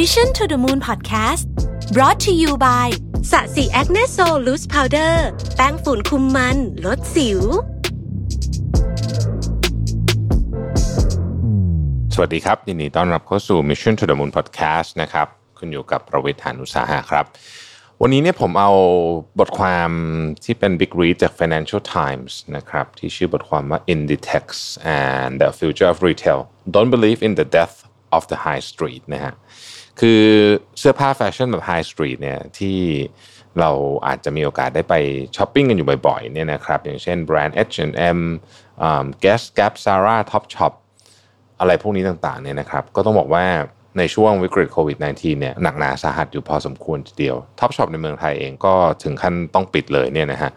Mission to the Moon Podcast brought to you by Sasi Acne Sol Loose Powder แป้งฝุ่นคุมมัน ลดสิว สวัสดีครับ ยินดีต้อนรับเข้าสู่ Mission to the Moon Podcast นะครับ คุณอยู่กับผมรวิศ หาญอุตสาหะครับ วันนี้เนี่ยผมเอาบทความที่เป็น Big Read จาก Financial Times นะครับ ที่ชื่อบทความว่า Inditex and the Future of Retail Don't Believe in the Death of the High Street นะฮะ คือเสื้อผ้าแฟชั่นแบบ High Street เนี่ยที่เราอาจจะมีโอกาสได้ไปช้อปปิ้งกันอยู่บ่อยๆเนี่ยนะครับอย่างเช่นแบรนด์ H&M อ่า Guess Gap Zara Topshop อะไรพวกนี้ต่างๆเนี่ยนะครับก็ต้องบอกว่าในช่วงวิกฤตโควิด -19 เนี่ยหนักหนาสาหัสอยู่พอสมควรทีเดียว Topshop ในเมืองไทยเองก็ถึงขั้นต้องปิดเลยเนี่ยนะฮะ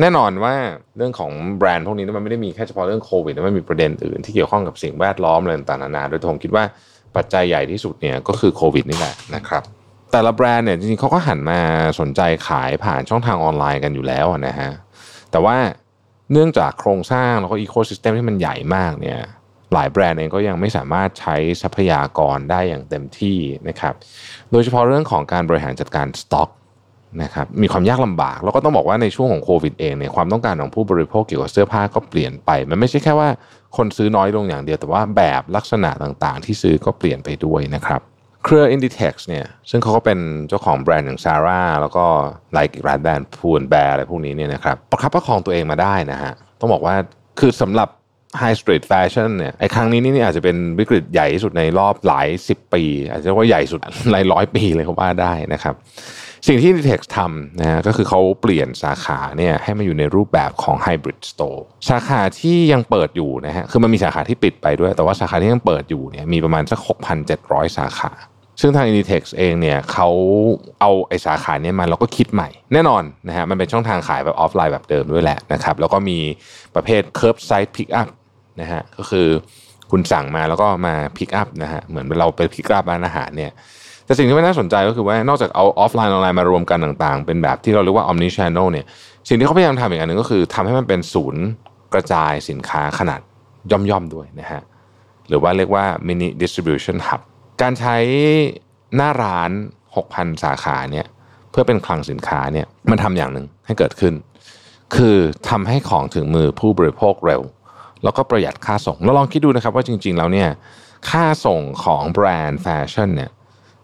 แน่นอนว่าเรื่องของแบรนด์พวกนี้มันไม่ได้มีแค่เฉพาะเรื่องโควิดมันมีประเด็นอื่นที่เกี่ยวข้องกับสิ่งแวดล้อมอะไรต่างๆนานาโดยผมคิดว่า ปัจจัยใหญ่ที่สุดเนี่ยก็คือโควิดนี่แหละนะครับแต่ละแบรนด์เนี่ยจริงๆเขาก็หันมาสนใจขายผ่านช่องทางออนไลน์กันอยู่แล้วนะฮะแต่ว่าเนื่องจากโครงสร้างแล้วก็ ecosystem ที่มันใหญ่มากเนี่ยหลายแบรนด์เองก็ยังไม่สามารถใช้ทรัพยากรได้อย่างเต็มที่นะครับ โดยเฉพาะเรื่องของการบริหารจัดการสต็อก นะครับมีความยากลำบาก แล้วก็ต้องบอกว่าในช่วงของโควิดเองเนี่ยความต้องการของผู้บริโภคเกี่ยวกับเสื้อผ้าก็เปลี่ยนไป มันไม่ใช่แค่ว่าคนซื้อน้อยลงอย่างเดียว แต่ว่าแบบลักษณะต่างๆ ที่ซื้อก็เปลี่ยนไปด้วยนะครับเครือ Inditex เนี่ยซึ่งเขาก็เป็นเจ้าของแบรนด์อย่าง Zara แล้วก็หลายอีกหลายแบรนด์พูนแบร์อะไรพวกนี้เนี่ยนะครับประคับประคองตัวเองมาได้นะฮะต้องบอกว่าคือสำหรับ High Street Fashion เนี่ยไอ้ครั้งนี้นี่อาจจะเป็นวิกฤตใหญ่ที่สุดในรอบหลายสิบปี อาจจะเรียกว่าใหญ่สุดหลายร้อยปีเลยก็ว่าได้นะครับ สิ่งที่ Inditex ทำนะฮะก็คือเขาเปลี่ยนสาขาเนี่ยให้มาอยู่ในรูปแบบของ Hybrid Store สาขาที่ยังเปิดอยู่นะฮะคือมันมีสาขาที่ปิดไปด้วย แต่ว่าสาขาที่ยังเปิดอยู่เนี่ยมีประมาณสัก 6,700 สาขา ซึ่งทาง Inditex เองเนี่ยเขาเอาไอสาขาเนี้มาแล้วก็คิดใหม่ แน่นอนนะฮะมันเป็นช่องทางขายแบบออฟไลน์แบบเดิมด้วยแหละนะครับแล้วก็มีประเภท Curbside Pick Up นะฮะก็คือคุณสั่งมาแล้วก็มา pick up นะฮะเหมือนเราไป pick up ร้านอาหารเนี่ย แต่สิ่งที่มันน่าสนใจก็คือว่านอกจากเอาออฟไลน์ออนไลน์มารวมกันต่างๆ เป็นแบบที่เราเรียกว่า omni channel เนี่ยสิ่งที่เขาพยายามทำอีกอันหนึ่งก็คือทำให้มันเป็นศูนย์กระจายสินค้าขนาดย่อมๆด้วยนะฮะหรือว่าเรียกว่า mini distribution hub การใช้หน้าร้าน 6,000 สาขาเนี่ยเพื่อเป็นคลังสินค้าเนี่ยมันทำอย่างหนึ่งให้เกิดขึ้น คือทำให้ของถึงมือผู้บริโภคเร็ว แล้วก็ประหยัดค่าส่งเราลองคิดดูนะครับว่าจริง ๆ แล้วเนี่ยค่าส่งของแบรนด์แฟชั่นเนี่ย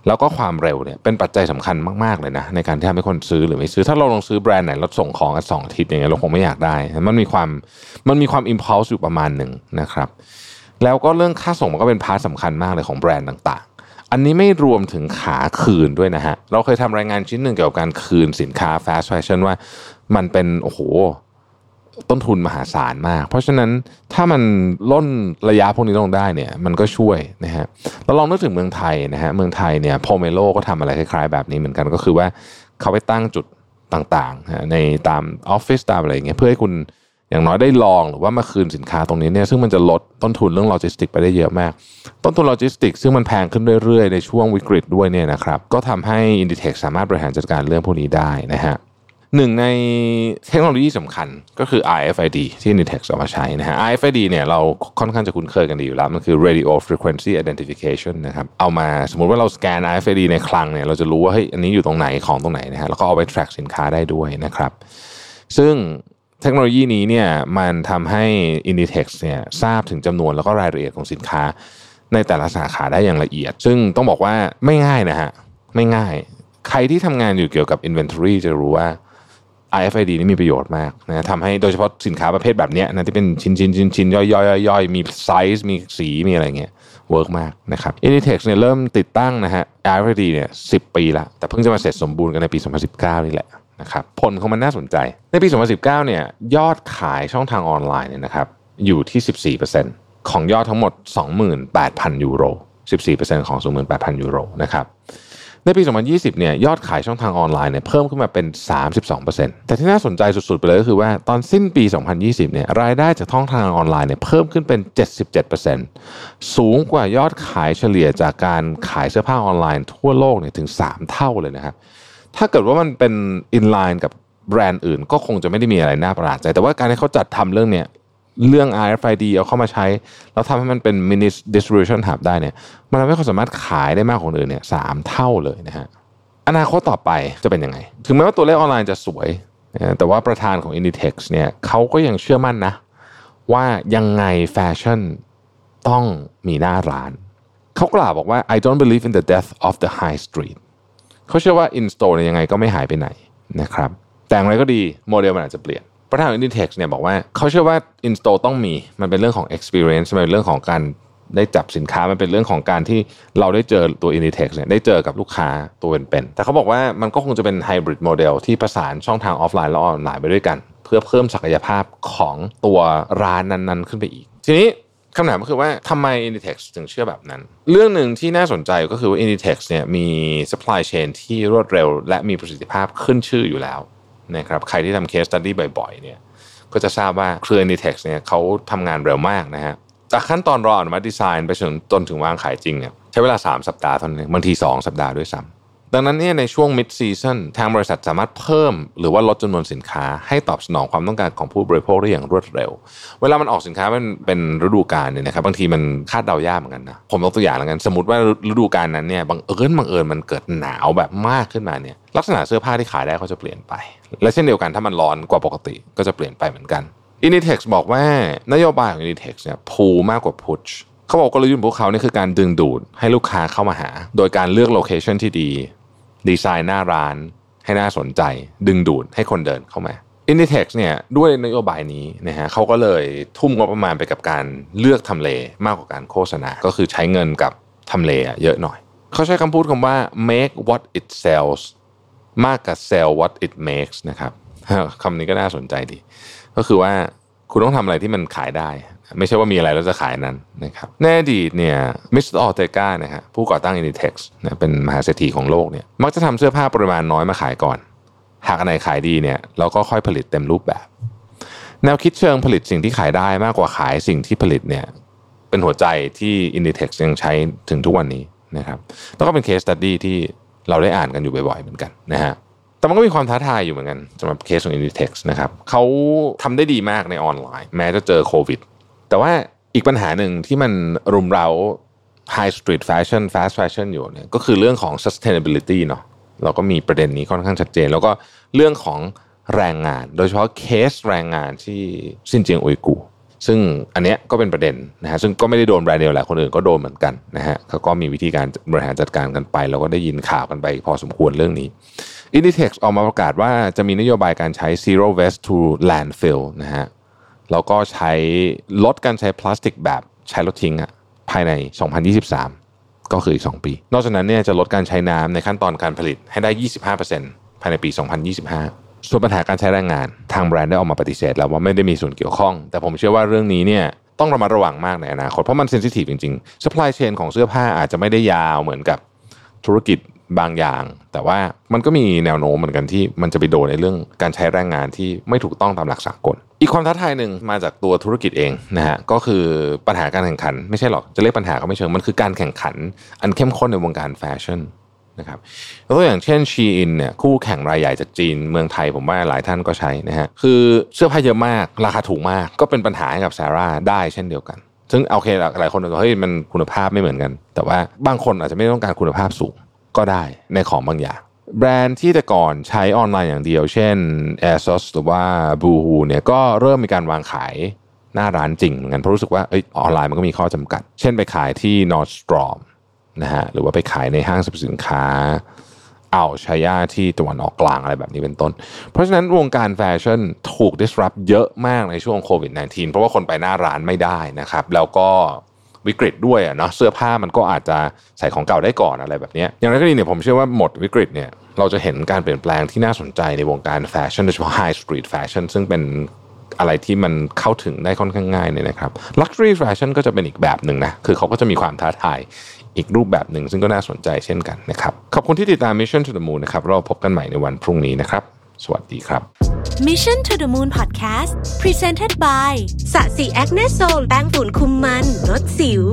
แล้วก็ความเร็วเนี่ยเป็นปัจจัยสำคัญมากๆเลยนะในการที่ทำให้คนซื้อหรือไม่ซื้อถ้าเราลองซื้อแบรนด์ไหนแล้วส่งของกันสองอาทิตย์อย่างเงี้ยเราคงไม่อยากได้มันมีความมันมีความอิมพ l ลส์อยู่ประมาณหนึ่งนะครับ แล้วก็เรื่องค่าส่งมันก็เป็น part สำคัญมากเลยของแบรนด์ต่างๆ อันนี้ไม่รวมถึงขาคืนด้วยนะฮะเราเคยทำรายงานชิ้นหนึ่งเกี่ยวกับการคืนสินค้าแฟชั่นว่ามันเป็นโอ้โห ต้นทุนมหาศาลมาก เพราะฉะนั้นถ้ามันร่นระยะพวกนี้ลงได้เนี่ยมันก็ช่วยนะฮะเราลองนึกถึงเมืองไทยนะฮะเมืองไทยเนี่ย Pomelo ก็ทำอะไรคล้ายๆแบบนี้เหมือนกันก็คือว่าเขาไปตั้งจุดต่างๆ ในตามออฟฟิศตามอะไรอย่างเงี้ยเพื่อให้คุณอย่างน้อยได้ลองหรือว่ามาคืนสินค้าตรงนี้เนี่ยซึ่งมันจะลดต้นทุนเรื่องโลจิสติกไปได้เยอะมาก ต้นทุนโลจิสติกซึ่งมันแพงขึ้นเรื่อยๆ ในช่วงวิกฤตด้วยเนี่ยนะครับก็ทำให้ Inditex สามารถบริหารจัดการเรื่องพวกนี้ได้นะฮะ หนึ่งในเทคโนโลยีสำคัญก็คือ RFID ที่ Nitex เอามาใช้นะฮะ RFID เนี่ยเราค่อนข้างจะคุ้นเคยกันดีอยู่แล้ว มันคือ Radio Frequency Identification นะครับเอามาสมมุติว่าเราสแกน RFID ในคลังเนี่ยเราจะรู้ว่าเฮ้ยอันนี้อยู่ตรงไหนของตรงไหนนะฮะแล้วก็เอาไป track สินค้าได้ด้วยนะครับ ซึ่งเทคโนโลยีนี้เนี่ยมันทำให้ Inditex เนี่ยทราบถึงจำนวนแล้วก็รายละเอียดของสินค้าในแต่ละสาขาได้อย่างละเอียด ซึ่งต้องบอกว่าไม่ง่ายนะฮะไม่ง่าย ใครที่ทำงานอยู่เกี่ยวกับ Inventory จะรู้ว่า RFID นี่มีประโยชน์มากนะทำให้โดยเฉพาะสินค้าประเภทแบบนี้นะที่เป็นชิ้นชิ้นชิ้นชิ้นย่อยย่อยย่อยมีไซส์มีสีมีอะไรเงี้ย work มากนะครับ Inditex เนี่ยเริ่มติดตั้งนะฮะ RFID เนี่ยสิบปีละแต่เพิ่งจะมาเสร็จสมบูรณ์กันในปี 2019 นี่แหละนะครับผลของมันน่าสนใจ ในปี 2019 เนี่ยยอดขายช่องทางออนไลน์เนี่ยนะครับอยู่ที่ 14%ของยอดทั้งหมด 28,000 ยูโร 14%ของ 28,000 ยูโรนะครับ ในปี 2020 เนี่ยยอดขายช่องทางออนไลน์เนี่ยเพิ่มขึ้นมาเป็น 32%แต่ที่น่าสนใจสุดๆ ไปเลยก็คือว่าตอนสิ้นปี 2020 เนี่ยรายได้จากช่องทางออนไลน์เนี่ยเพิ่มขึ้นเป็น 77%สูงกว่ายอดขายเฉลี่ยจากการขายเสื้อผ้าออนไลน์ทั่วโลกเนี่ยถึง 3 เท่าเลยนะครับถ้าเกิดว่ามันเป็น in line กับแบรนด์อื่นก็คงจะไม่ได้มีอะไรน่าประหลาดใจ แต่ว่าการที่เขาจัดทำเรื่องเนี้ย เรื่อง RFID เอาเข้ามาใช้ แล้วทำให้มันเป็น mini distribution hub ได้เนี่ยมันทำให้เขาสามารถขายได้มากกว่าอื่นเนี่ยสามเท่าเลยนะฮะอนาคตต่อไปจะเป็นยังไง ถึงแม้ว่าตัวเลขออนไลน์จะสวย แต่ว่าประธานของ Inditex เนี่ยเขาก็ยังเชื่อมั่นนะ ว่ายังไงแฟชั่นต้องมีหน้าร้าน เขากล่าวบอกว่า I don't believe in the death of the high street เขาเชื่อว่า in store เนี่ยยังไงก็ไม่หายไปไหนนะครับ แต่อย่างไรก็ดีโมเดลมันอาจจะเปลี่ยน ประธาน Inditex เนี่ยบอกว่าเขาเชื่อว่า in store ต้องมีมันเป็นเรื่องของ experience มันเป็นเรื่องของการได้จับสินค้ามันเป็นเรื่องของการที่เราได้เจอตัว Inditex เนี่ยได้เจอกับลูกค้าตัวเป็นๆแต่เขาบอกว่ามันก็คงจะเป็น hybrid model ที่ประสานช่องทางออฟไลน์และออนไลน์ไปด้วยกัน เพื่อเพิ่มศักยภาพของตัวร้านนั้นๆ ขึ้นไปอีก ทีนี้คำถามก็คือว่าทำไม Inditex ถึงเชื่อแบบนั้น เรื่องหนึ่งที่น่าสนใจก็คือว่า Inditex เนี่ยมี supply chain ที่รวดเร็ว และมีประสิทธิภาพขึ้นชื่ออยู่แล้ว นะครับใครที่ทำเคสตัดดี้บ่อยๆเนี่ยก็จะทราบว่าเครือ Inditex เนี่ยเขาทำงานเร็วมากนะฮะจากขั้นตอนรออนุมัติดีไซน์ไปจนจนถึงวางขายจริงเนี่ยใช้เวลา 3 สัปดาห์เท่านั้นบางที 2 สัปดาห์ด้วยซ้ำ ดังนั้นเนี่ยในช่วง mid season ทางบริษัทสามารถเพิ่ม หรือว่าลดจำนวนสินค้าให้ตอบสนองความต้องการของผู้บริโภคได้อย่างรวดเร็ว เวลามันออกสินค้าเป็นเป็นฤดูกาลเนี่ยนะครับบางทีมันคาดเดายากเหมือนกันนะผมยกตัวอย่างแล้วกันสมมติว่าฤดูกาลนั้นเนี่ยบังเอิญบังเอิญมันเกิดหนาวแบบมากขึ้นมาเนี่ยลักษณะเสื้อผ้าที่ขายได้ก็จะเปลี่ยนไป และเช่นเดียวกันถ้ามันร้อนกว่าปกติก็จะเปลี่ยนไปเหมือนกัน Initex บอกว่านโยบายของ Initex เนี่ยพูมากกว่า push เขาบอกกลยุทธ์ของพวกเขาเนี่ยคือการดึงดูดให้ลูกค้าเข้ามาหา โดยการเลือกโลเคชันที่ดี ดีไซน์หน้าร้านให้น่าสนใจ ดึงดูดให้คนเดินเข้ามา Inditex เนี่ยด้วยนโยบายนี้นะฮะเขาก็เลยทุ่มงบประมาณไปกับการเลือกทำเลมากกว่าการโฆษณา ก็คือใช้เงินกับทำเลเยอะหน่อย เขาใช้คำพูดคำว่า make what it sells มากกว่า sell what it makes นะครับคำนี้ก็น่าสนใจดี ก็คือว่าคุณต้องทำอะไรที่มันขายได้ ไม่ใช่ว่ามีอะไรแล้วจะขายนั้นนะครับในอดีตเนี่ยมิสเตอร์เตกานะฮะผู้ก่อตั้ง Inditex นะเป็นมหาเศรษฐีของโลกเนี่ยมักจะทำเสื้อผ้าปริมาณน้อยมาขายก่อน หากอันไหนขายดีเนี่ยเราก็ค่อยผลิตเต็มรูปแบบ แนวคิดเชิงผลิตสิ่งที่ขายได้มากกว่าขายสิ่งที่ผลิตเนี่ยเป็นหัวใจที่ Inditex ยังใช้ถึงทุกวันนี้นะครับแล้วก็เป็นเคสตัดดี้ที่เราได้อ่านกันอยู่บ่อยๆเหมือนกันนะฮะแต่มันก็มีความท้าทายอยู่เหมือนกันสำหรับเคสของ Inditex นะครับเขาทำได้ดีมากในออนไลน์ แม้จะเจอโควิด แต่ว่าอีกปัญหาหนึ่งที่มันรุมเร้า High Street Fashion Fast Fashion อยู่เนี่ยก็คือเรื่องของ sustainability เนาะเราก็มีประเด็นนี้ค่อนข้างชัดเจน แล้วก็เรื่องของแรงงาน โดยเฉพาะเคสแรงงานที่ซินเจียงอุยกู ซึ่งอันเนี้ยก็เป็นประเด็นนะฮะซึ่งก็ไม่ได้โดนแบรนด์เดียวแหละคนอื่นก็โดนเหมือนกันนะฮะเขาก็มีวิธีการบริหารจัดการกันไป เราก็ได้ยินข่าวกันไปพอสมควรเรื่องนี้ Inditex ออกมาประกาศว่าจะมีนโยบายการใช้ zero waste to landfill นะฮะ แล้วก็ใช้ลดการใช้พลาสติกแบบใช้ลดทิ้งอะภายใน 2023 ก็คืออีก 2 ปี นอกจากนั้นเนี่ยจะลดการใช้น้ำในขั้นตอนการผลิตให้ได้ 25%ภายในปี 2025 ส่วนปัญหาการใช้แรงงานทางแบรนด์ได้ออกมาปฏิเสธ แล้วว่าไม่ได้มีส่วนเกี่ยวข้อง แต่ผมเชื่อว่าเรื่องนี้เนี่ยต้องระมัดระวังมากในอนาคตเพราะมันเซนซิทีฟจริงๆ supply chain ของเสื้อผ้าอาจจะไม่ได้ยาวเหมือนกับธุรกิจ บางอย่าง แต่ว่ามันก็มีแนวโน้มเหมือนกันที่มันจะไปโดนในเรื่องการใช้แรงงานที่ไม่ถูกต้องตามหลักสากล อีกความท้าทายหนึ่งมาจากตัวธุรกิจเองนะฮะก็คือปัญหาการแข่งขัน ไม่ใช่หรอกจะเรียกปัญหาก็ไม่เชิงมันคือการแข่งขัน อันเข้มข้นในวงการแฟชั่นนะครับตัวอย่างเช่นชีอินเนี่ยคู่แข่งรายใหญ่จากจีนเมืองไทยผมว่าหลายท่านก็ใช้นะฮะคือเสื้อผ้าเยอะมากราคาถูกมากก็เป็นปัญหาให้กับซาร่าได้เช่นเดียวกัน ซึ่งโอเคหลายคนบอกเฮ้ยมันคุณภาพไม่เหมือนกัน แต่ว่าบางคนอาจจะไม่ต้องการคุณภาพสูง ก็ได้ในของบางอย่าง แบรนด์ที่แต่ก่อนใช้ออนไลน์อย่างเดียว เช่น ASOS หรือว่า Boohoo เนี่ยก็เริ่มมีการวางขายหน้าร้านจริงเหมือนกันเพราะรู้สึกว่าออนไลน์มันก็มีข้อจำกัด เช่นไปขายที่ Nordstrom นะฮะหรือว่าไปขายในห้างสรรพสินค้าเอาชายาที่ตะวันออกกลางอะไรแบบนี้เป็นต้น เพราะฉะนั้นวงการแฟชั่นถูก disrupt เยอะมากในช่วงโควิด -19 เพราะว่าคนไปหน้าร้านไม่ได้นะครับ แล้วก็ วิกฤตด้วยอะเนาะเสื้อผ้ามันก็อาจจะใส่ของเก่าได้ก่อนอะไรแบบนี้อย่างไรก็ดีเนี่ยผมเชื่อว่าหมดวิกฤตเนี่ยเราจะเห็นการเปลี่ยนแปลงที่น่าสนใจในวงการแฟชั่นโดยเฉพาะ high street fashion ซึ่งเป็นอะไรที่มันเข้าถึงได้ค่อนข้างง่ายเนี่ยนะครับ luxury fashion ก็จะเป็นอีกแบบหนึ่งนะ คือเขาก็จะมีความท้าทายอีกรูปแบบหนึ่งซึ่งก็น่าสนใจเช่นกันนะครับ ขอบคุณที่ติดตาม Mission to the Moon นะครับ เราพบกันใหม่ในวันพรุ่งนี้นะครับ สวัสดีครับ Mission to the Moon Podcast Presented by Sasi Acne Sol แป้งฝุ่นคุมมันลดสิว